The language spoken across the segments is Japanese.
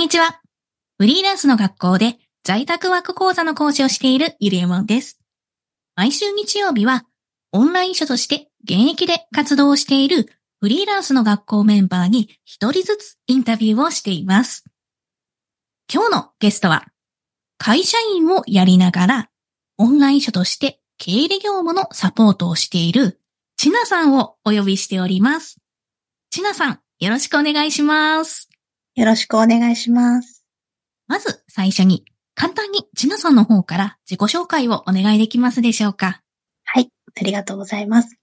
にちは。フリーランスの学校で在宅ワーク講座の講師をしているゆりえもんです。毎週日曜日はオンライン書として現役で活動しているフリーランスの学校メンバーに一人ずつインタビューをしています。今日のゲストは会社員をやりながらオンライン書として経理業務のサポートをしているちなさんをお呼びしております。ちなさん、よろしくお願いします。よろしくお願いします。まず最初に、簡単にちなさんの方から自己紹介をお願いできますでしょうかはい、ありがとうございます。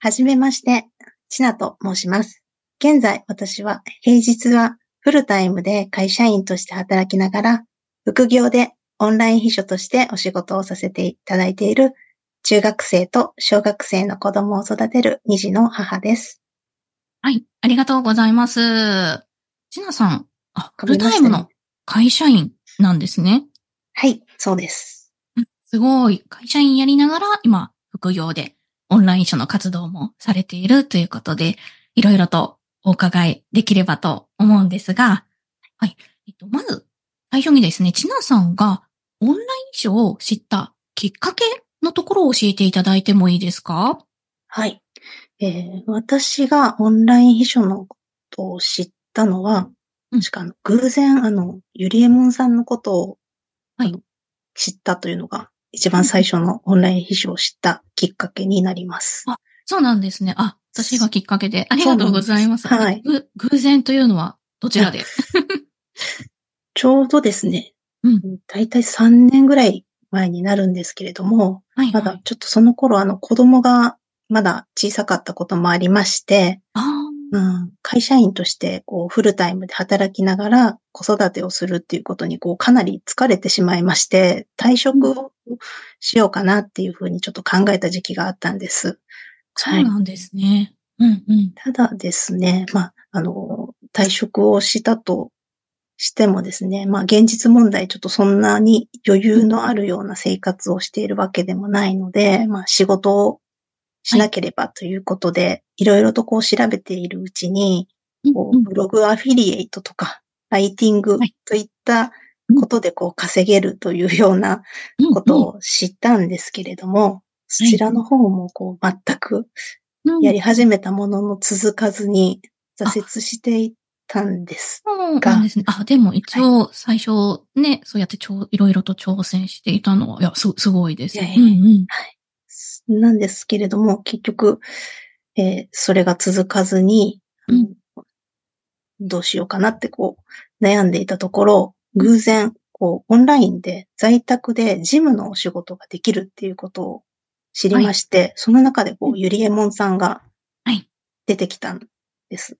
はじめまして、ちなと申します。現在私は平日はフルタイムで会社員として働きながら、副業でオンライン秘書としてお仕事をさせていただいている中学生と小学生の子供を育てる2児の母です。はい、ありがとうございます。ちなさん、あ、フルタイムの会社員なんですね。はい、そうです。すごい。会社員やりながら、今、副業でオンライン書の活動もされているということで、いろいろとお伺いできればと思うんですが、はい。えっと、まず、最初にですね、ちなさんがオンライン書を知ったきっかけのところを教えていただいてもいいですか？はい。えー私がオンライン秘書のことを知ったのは、うん。確かあの偶然、あの、ゆりえもんさんのことを、はい。知ったというのが、一番最初のオンライン秘書を知ったきっかけになります。そうなんですね。あ、私がきっかけで。ありがとうございます。すはい。ぐ偶然というのはどちらで？ちょうどですね、うん。だいたい3年ぐらい前になるんですけれども、はい、まだちょっとその頃あの子供がまだ小さかったこともありまして、あうん、会社員としてこうフルタイムで働きながら子育てをするっていうことにこうかなり疲れてしまいまして、退職をしようかなっていうふうにちょっと考えた時期があったんです。そうなんですね。うんうん。ただですね、まあ、あの、退職をしたとしてもですね、まあ現実問題ちょっとそんなに余裕のあるような生活をしているわけでもないので、まあ仕事をしなければということで、いろいろとこう調べているうちに、こうブログアフィリエイトとか、ライティングはい。といったことでこう稼げるというようなうんことを知ったんですけれども、そちらの方もこう全くうんやり始めたものの続かずに挫折していったんです。そうなんですね。あ、でも一応最初ね、そうやってちょいろいろと挑戦していたのは、いや、す、すごいです。いやいやうんうん。なんですけれども、結局、えーそれが続かずに、うんどうしようかなってこう悩んでいたところ、偶然、こう、オンラインで在宅で事務のお仕事ができるっていうことを知りまして、その中でこう、ゆりえもんさんがはい出てきたんです。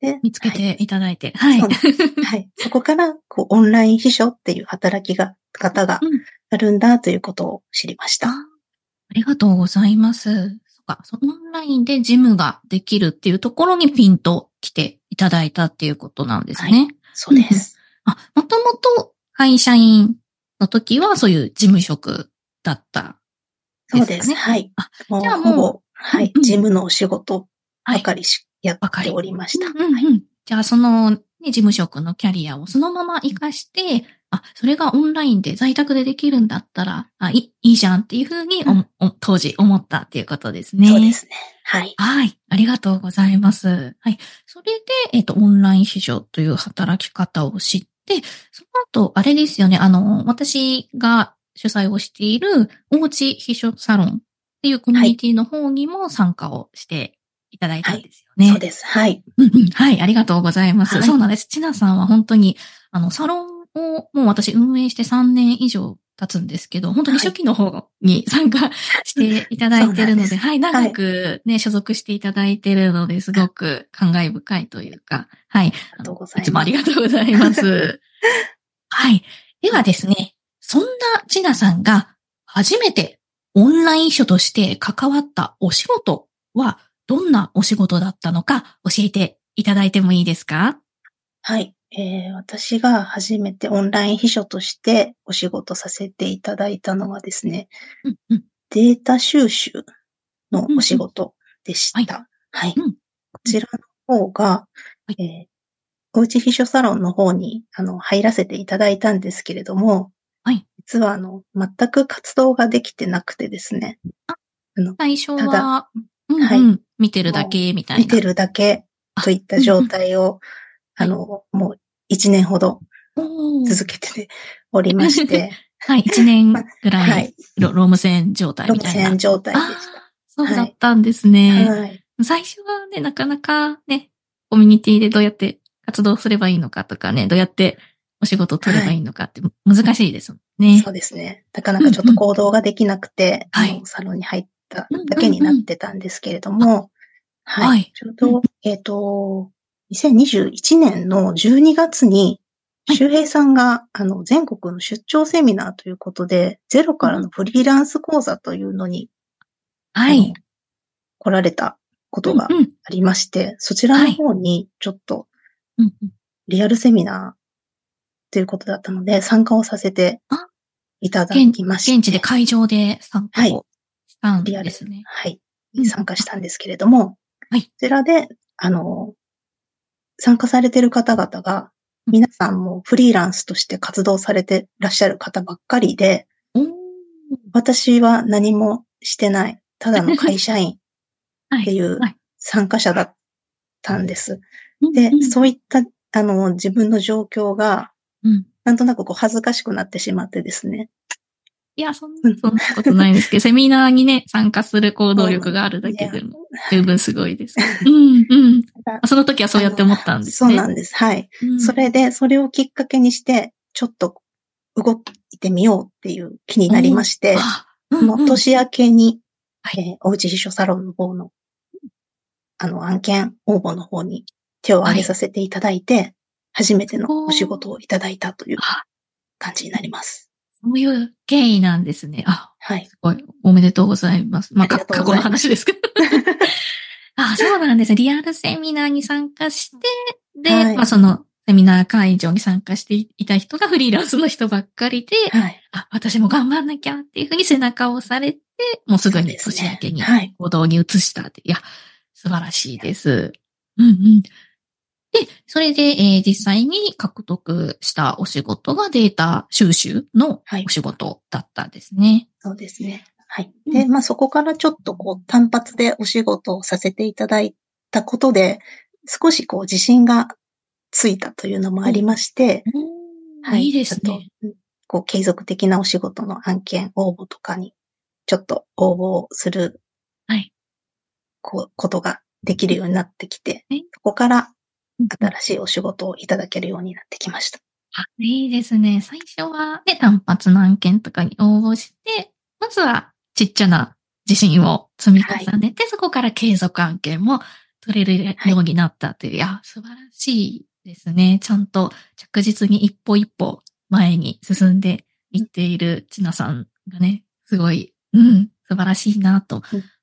で見つけはいていただいて。はい。そうなんですはい。そこから、こう、オンライン秘書っていう働きが、方がうんあるんだということを知りました。あありがとうございます。そっか、そのオンラインで事務ができるっていうところにピンと来ていただいたっていうことなんですね。そうです。あ、もともと会社員の時はそういう事務職だった。そうです。ねはい。あもうじゃあもうほぼ、はいうん。事務のお仕事はいばかりし、やっておりました。うんうんうんじゃあ、その、ね、事務職のキャリアをそのまま活かして、あ、それがオンラインで在宅でできるんだったら、あ、いいいじゃんっていうふうにお、うんお当時思ったっていうことですね。そうですね。はい。はい。ありがとうございます。はい。それで、えっ、と、オンライン秘書という働き方を知って、その後、あれですよね、あの、私が主催をしている、おうち秘書サロンっていうコミュニティの方にも参加をしていただいたんですよね。そうです。はい。うんうんはい、ありがとうございます。はいそうなんです。ちなさんは本当に、あの、サロンをもう私運営して3年以上経つんですけど、本当に初期の方に参加していただいてるので、そうなんですはい、長くね、所属していただいてるので、すごく感慨深いというか、はい。ありがとうございますいつもありがとうございます。はい。ではですね、そんなちなさんが初めてオンライン書として関わったお仕事はどんなお仕事だったのか教えていただいてもいいですか？はい。えー私が初めてオンライン秘書としてお仕事させていただいたのはですね、うんうんデータ収集のお仕事でした。はい。うんこちらの方が、はいえーおうち秘書サロンの方に、あの、入らせていただいたんですけれども、はい。実は、あの、全く活動ができてなくてですね。あの、最初たは、うんうんはい見てるだけ？みたいな。見てるだけといった状態を、ああの、もう一年ほど続けておりまして、はい、一年ぐら、はいい。ロローム線状態ロムみたいな。線状態でしあーそうだったんですね。た。はい。最初はね、なかなかね、コミュニティでどうやって活動すればいいのかとかね、どうやってお仕事を取ればいいのかって難しいですもんね。そうですね。なかなかちょっと行動ができなくて、うんうんサロンに入っただけになってたんですけれども、はい。はい。ちょうど、えっ、と、2021年の12月に、はい。周平さんが、あの、全国の出張セミナーということで、ゼロからのフリーランス講座というのに、はい。来られたことがうんうん。ありまして、そちらの方にちょっとうんうん。リアルセミナーということだったので、参加をさせてあいただきまして。現地で会場で参加をリアルですね。はい。うん。参加したんですけれども、はい。こちらで、あの、参加されている方々が、皆さんもフリーランスとして活動されてらっしゃる方ばっかりで、私は何もしてない、ただの会社員 はっていうはい。参加者だったんです。でそういった、あの、自分の状況が、うん。なんとなくこう恥ずかしくなってしまってですね。いや、そんな、そんなことないんですけど、セミナーにね、参加する行動力があるだけでも十分すごいです。うん、うん。その時はそうやって思ったんですね。そうなんです。はい。うんそれで、それをきっかけにして、ちょっと動いてみようっていう気になりまして、うんうんの年明けに、はいえーおうち秘書サロンの方の、あの、案件応募の方に手を挙げさせていただいて、初めてのお仕事をいただいたというあ感じになります。そういう経緯なんですね。あ、はい。すごい。おめでとうございます。まあ、過去の話ですけど。あ、そうなんです。リアルセミナーに参加して、で、はいまあそのセミナー会場に参加していた人がフリーランスの人ばっかりで、はい。あ、私も頑張んなきゃっていうふうに背中を押されて、もうすぐに年明けにはい。行動に移したって。いや、素晴らしいです。うんうん。で、それで、えー実際に獲得したお仕事がデータ収集のはいお仕事だったんですね。そうですね。はい。うんで、まあそこからちょっとこう単発でお仕事をさせていただいたことで、少しこう自信がついたというのもありまして、いいですね。こう継続的なお仕事の案件応募とかに、ちょっと応募する、はい。こう、ことができるようになってきてね、そこからうん新しいお仕事をいただけるようになってきました。あいいですね。最初はね、単発の案件とかに応募して、まずはちっちゃな自信を積み重ねて、そこから継続案件も取れるようになったという、い、や、素晴らしいですね。ちゃんと着実に一歩一歩前に進んでいっているちなさんがね、すごい、うん、素晴らしいなと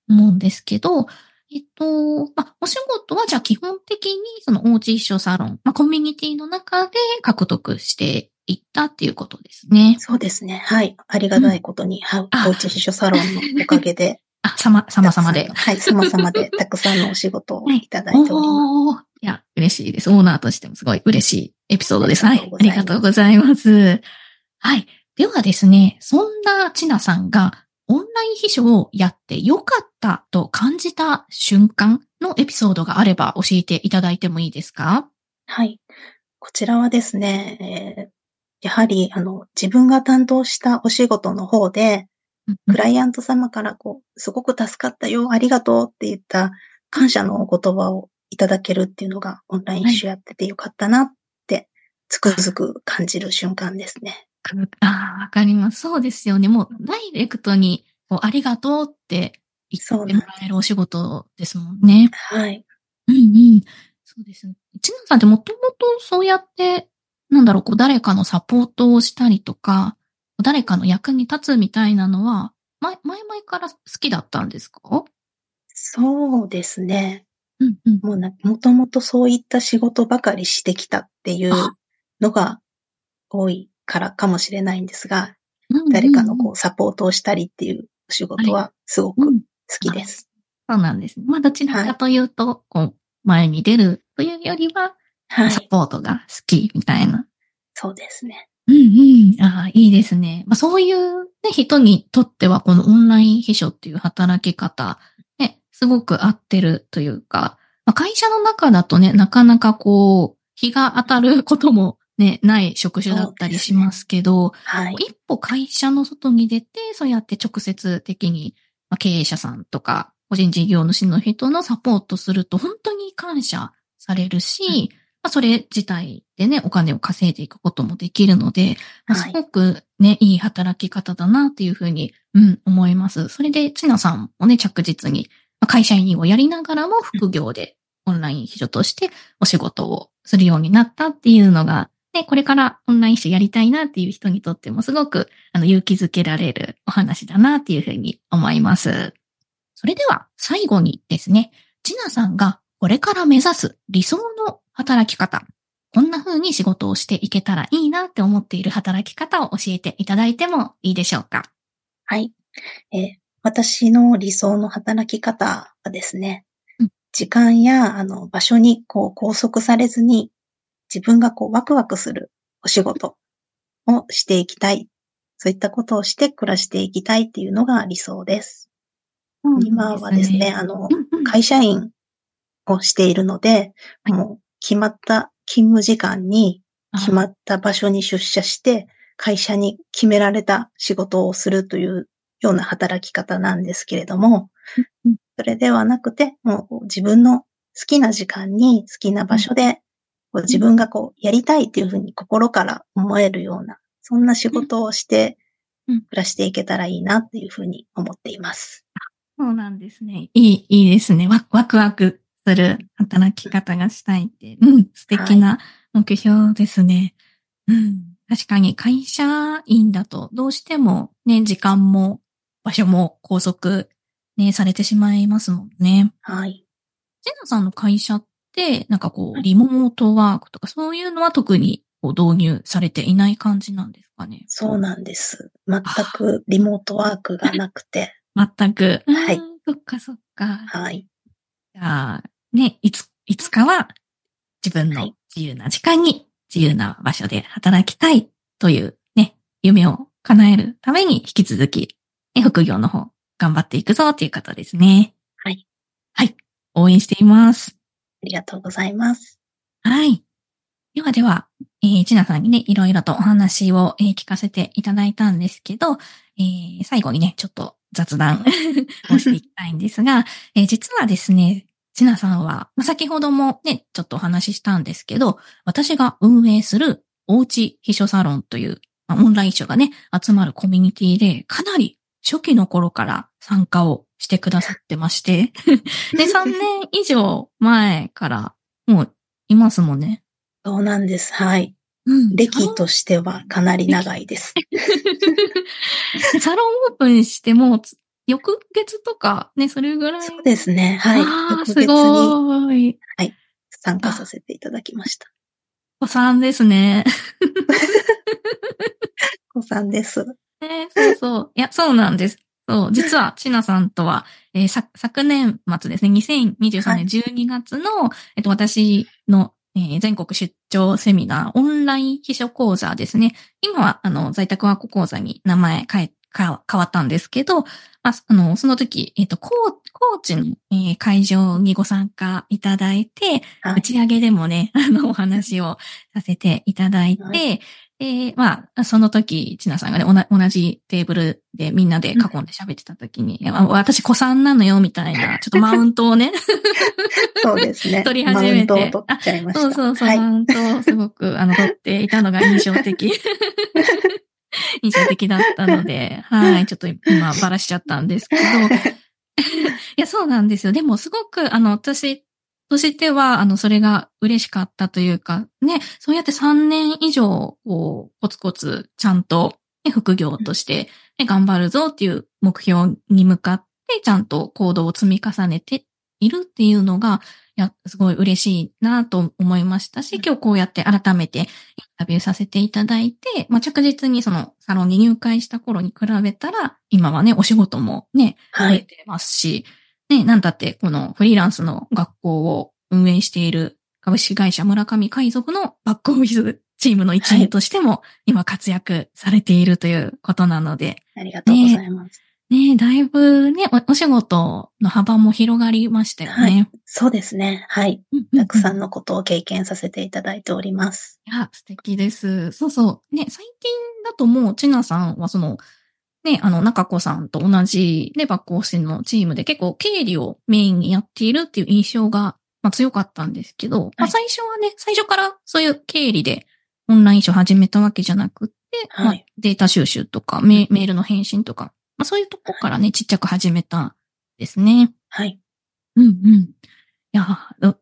思うんですけど、えっと、まあ、お仕事はじゃあ基本的にそのおうち一緒サロン、まあ、コミュニティの中で獲得していったっていうことですね。そうですね。はい。ありがたいことに、はい。あおうち秘書サロンのおかげで、あ、さま、さまさまで。はい。様々でたくさんのお仕事をいただいております。おーいや、嬉しいです。オーナーとしてもすごい嬉しいエピソードです。はい。あありがとうございます。はい。ではですね、そんなちなさんがオンライン秘書をやってよかったと感じた瞬間のエピソードがあれば教えていただいてもいいですか？はい。こちらはですね、えーやはり、あの、自分が担当したお仕事の方で、クライアント様からこう、すごく助かったよ、ありがとうって言った感謝のお言葉をいただけるっていうのがオンライン秘書やっててよかったなって、つくづく感じる瞬間ですね。ああ、わかります。そうですよね。もうダイレクトにありがとうって言ってもらえるお仕事ですもんね。はい。うんうん。そうですね。ちなさんってもともとそうやって、なんだろう、こう誰かのサポートをしたりとか、誰かの役に立つみたいなのは、前、前々から好きだったんですか？そうですね。うんうん。もうな、もともとそういった仕事ばかりしてきたっていうあのが多いからかもしれないんですが、うんうん誰かのこうサポートをしたりっていうお仕事はすごく好うんきです。そうなんですね。まあ、どちらかというと、こう、前に出るというよりは、はい。サポートが好きみたいな。そうですね。うんうん。ああ、いいですね。まあ、そういう、ね、人にとっては、このオンライン秘書っていう働き方、ね、すごく合ってるというか、まあ、会社の中だとね、なかなかこう、日が当たることもね、ない職種だったりしますけど、はい。一歩会社の外に出て、そうやって直接的に、まあ、経営者さんとか、個人事業主の人のサポートすると、本当に感謝されるし、まあ、それ自体でね、お金を稼いでいくこともできるので、まあはいすごくね、いい働き方だなっていうふうに、うん、思います。それで、ちなさんもね、着実に、まあ会社員をやりながらも副業でオンライン秘書としてお仕事をするようになったっていうのが、ね、これからオンライン秘書やりたいなっていう人にとってもすごくあの勇気づけられるお話だなっていうふうに思います。それでは最後にですね、ちなさんがこれから目指す理想の働き方、こんな風に仕事をしていけたらいいなって思っている働き方を教えていただいてもいいでしょうか？はい。えー私の理想の働き方はですね、うん時間やあの場所にこう拘束されずに自分がこうワクワクするお仕事をしていきたい。そういったことをして暮らしていきたいっていうのが理想です。今はですね、あの、うんうん。会社員をしているので、はい。もう決まった勤務時間に決まあった場所に出社して、会社に決められた仕事をするというような働き方なんですけれどもうん、それではなくて、もう自分の好きな時間に好きな場所で、こう自分がこうやりたいっていうふうに心から思えるような、そんな仕事をしてうん暮らしていけたらいいなっていうふうに思っています。そうなんですね。いい、いいですね。ワワクワクする働き方がしたいって。うん、素敵な目標ですね。うん。確かに会社員だとどうしてもね、時間も場所も拘束ね、されてしまいますもんね。はい。ジェナさんの会社って、なんかこう、リモートワークとかそういうのは特にこう導入されていない感じなんですかね。そうなんです。全くリモートワークがなくて、全く。はいうん。そっかそっか。はい。じゃあ、ね、いつ、いつかは自分の自由な時間に自由な場所で働きたいというね、夢を叶えるために引き続き、ね、副業の方頑張っていくぞという方ですね。はい。はい。応援しています。ありがとうございます。はい。ではでは、えー、ちなさんにね、いろいろとお話を、えー聞かせていただいたんですけど、えー最後にね、ちょっと雑談 をしていきたいんですが、えー実はですね、ちなさんは、まあ先ほどもね、ちょっとお話ししたんですけど、私が運営するおうち秘書サロンという、まあオンライン秘書がね、集まるコミュニティで、かなり初期の頃から参加をしてくださってまして、で、3年以上前から、もういますもんね。そうなんです。はい。うん歴としてはかなり長いです。サロンオープンしても、つ翌月とか、ね、それぐらい。そうですね。はい。ああ、す翌月にごい。参加させていただきました。お産ですね。子さんです。ねそうそう。いや、そうなんです。そう。実は、ちなさんとは、えーさ昨年末ですね、2023年12月の、えっと、私の、えー全国出張セミナー、オンライン秘書講座ですね。今は、あの、在宅ワーク講座に名前変え、か変わったんですけど、まあ、あの、その時、えっと、コーコーチの、えー会場にご参加いただいて、はい打ち上げでもね、あの、お話をさせていただいて、はで、まあ、その時、ちなさんがね、同じテーブルでみんなで囲んで喋ってた時に、いや私、子さんなのよ、みたいな、ちょっとマウントをね、そうですね。取り始めてマウントを取っちゃいました。そうそうそう、はい。マウントをすごく、あの、取っていたのが印象的。印象的だったので、はい、ちょっと今バラしちゃったんですけど、いや、そうなんですよ。でも、すごく、あの、私としては、あの、それが嬉しかったというか、ね、そうやって3年以上、こう、コツコツ、ちゃんと、ね、副業として、ね、頑張るぞっていう目標に向かって、ちゃんと行動を積み重ねているっていうのが、いや、すごい嬉しいなと思いましたし、今日こうやって改めてインタビューさせていただいて、まあ、着実にそのサロンに入会した頃に比べたら、今はね、お仕事もね、はい。増えてますし、ね、なんだってこのフリーランスの学校を運営している株式会社村上海賊のバックオフィスチームの一員としても今活躍されているということなので、ありがとうございます。ねだいぶねお、お仕事の幅も広がりましたよね。そうですね。はい。うんうんたくさんのことを経験させていただいております。いや、素敵です。そうそう。ね、最近だともう、ちなさんはその、ね、あの、中子さんと同じ、ね、バックオフィスのチームで結構経理をメインにやっているっていう印象が、まあ、強かったんですけど、まあ、最初はね、最初からそういう経理でオンライン書始めたわけじゃなくって、まあはい、データ収集とかメ、メールの返信とか、まあ、そういうとこからね、ちっちゃく始めたんですね。はい。うんうん。いや、ど、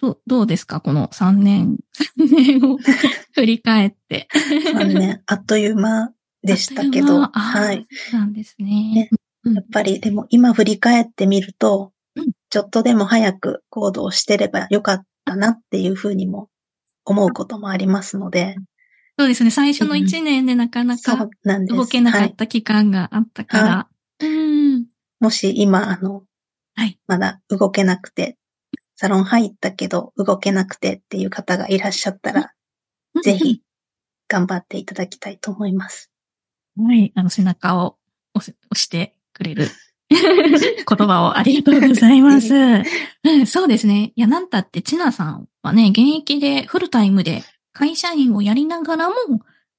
どどうですかこの3年、3年を 振り返って。3年、あっという間でしたけど、あっという間あーはい。なんですね。ねうんやっぱりでも今振り返ってみるとうん、ちょっとでも早く行動してればよかったなっていうふうにも思うこともありますので、そうですね。最初の1年でなかなか。動けなかはい。った期間があったから。うん。もし今、あの、はいまだ動けなくて、サロン入ったけど動けなくてっていう方がいらっしゃったら、ぜひ。頑張っていただきたいと思います。はい。あの、背中を押してくれる言葉をありがとうございます。うん、そうですね。いや、なんたって、ちなさんはね、現役でフルタイムで会社員をやりながらも、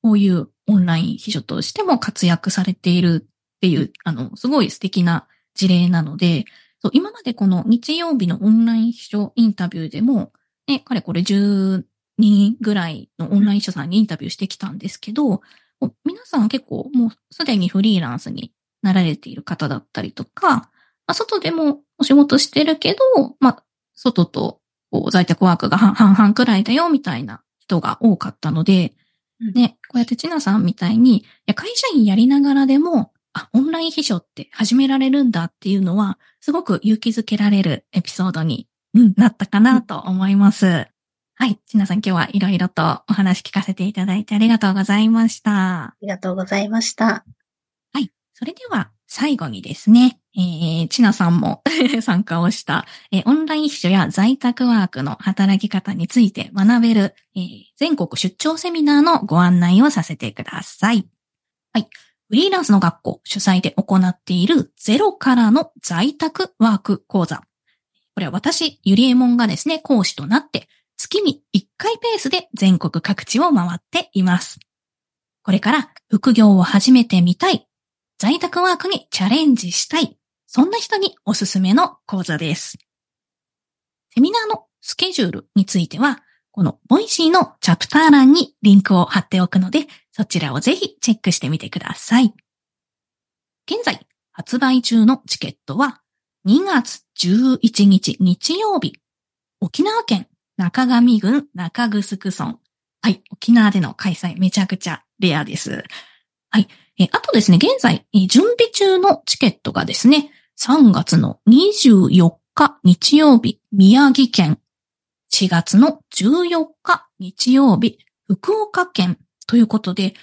こういうオンライン秘書としても活躍されているっていう、あの、すごい素敵な事例なので、そう今までこの日曜日のオンライン秘書インタビューでも、ね、かれこれ10人ぐらいのオンライン秘書さんにインタビューしてきたんですけど、皆さん結構もうすでにフリーランスになられている方だったりとか、まあ、外でもお仕事してるけど、まあ、外と在宅ワークが半半々くらいだよみたいな人が多かったので、うんね、こうやってちなさんみたいに、いや会社員やりながらでも、あ、オンライン秘書って始められるんだっていうのは、すごく勇気づけられるエピソードに、うん、なったかなと思います。はい。ちなさん今日はいろいろとお話聞かせていただいてありがとうございました。ありがとうございました。はい。それでは最後にですね、えー、ちなさんも 参加をした、えーオンライン秘書や在宅ワークの働き方について学べる、えー全国出張セミナーのご案内をさせてください。はい。フリーランスの学校主催で行っているゼロからの在宅ワーク講座。これは私、ゆりえもんがですね、講師となって、月に1回ペースで全国各地を回っています。これから副業を始めてみたい、在宅ワークにチャレンジしたい、そんな人におすすめの講座です。セミナーのスケジュールについては、このボイシーのチャプター欄にリンクを貼っておくので、そちらをぜひチェックしてみてください。現在、発売中のチケットは、2月11日日曜日、沖縄県中頭郡中城村。はい、沖縄での開催めちゃくちゃレアです。はい。えあとですね、現在、準備中のチケットがですね、3月の24日日曜日、宮城県。4月の14日日曜日、福岡県。ということで、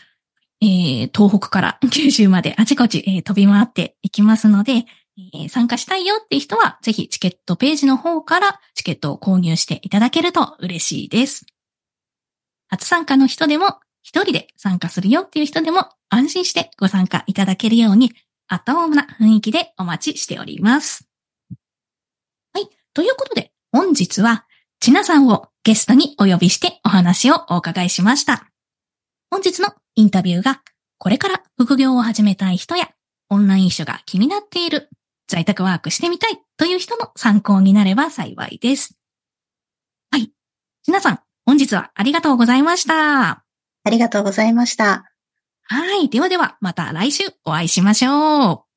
えー東北から九州まであちこち、えー飛び回っていきますので、えー参加したいよっていう人は、ぜひチケットページの方からチケットを購入していただけると嬉しいです。初参加の人でも、一人で参加するよっていう人でも、安心してご参加いただけるように、アットホームな雰囲気でお待ちしております。はい。ということで、本日は、ちなさんをゲストにお呼びしてお話をお伺いしました。本日のインタビューが、これから副業を始めたい人や、オンライン書が気になっている、在宅ワークしてみたいという人の参考になれば幸いです。はい。皆さん、本日はありがとうございました。ありがとうございました。はい。ではでは、また来週お会いしましょう。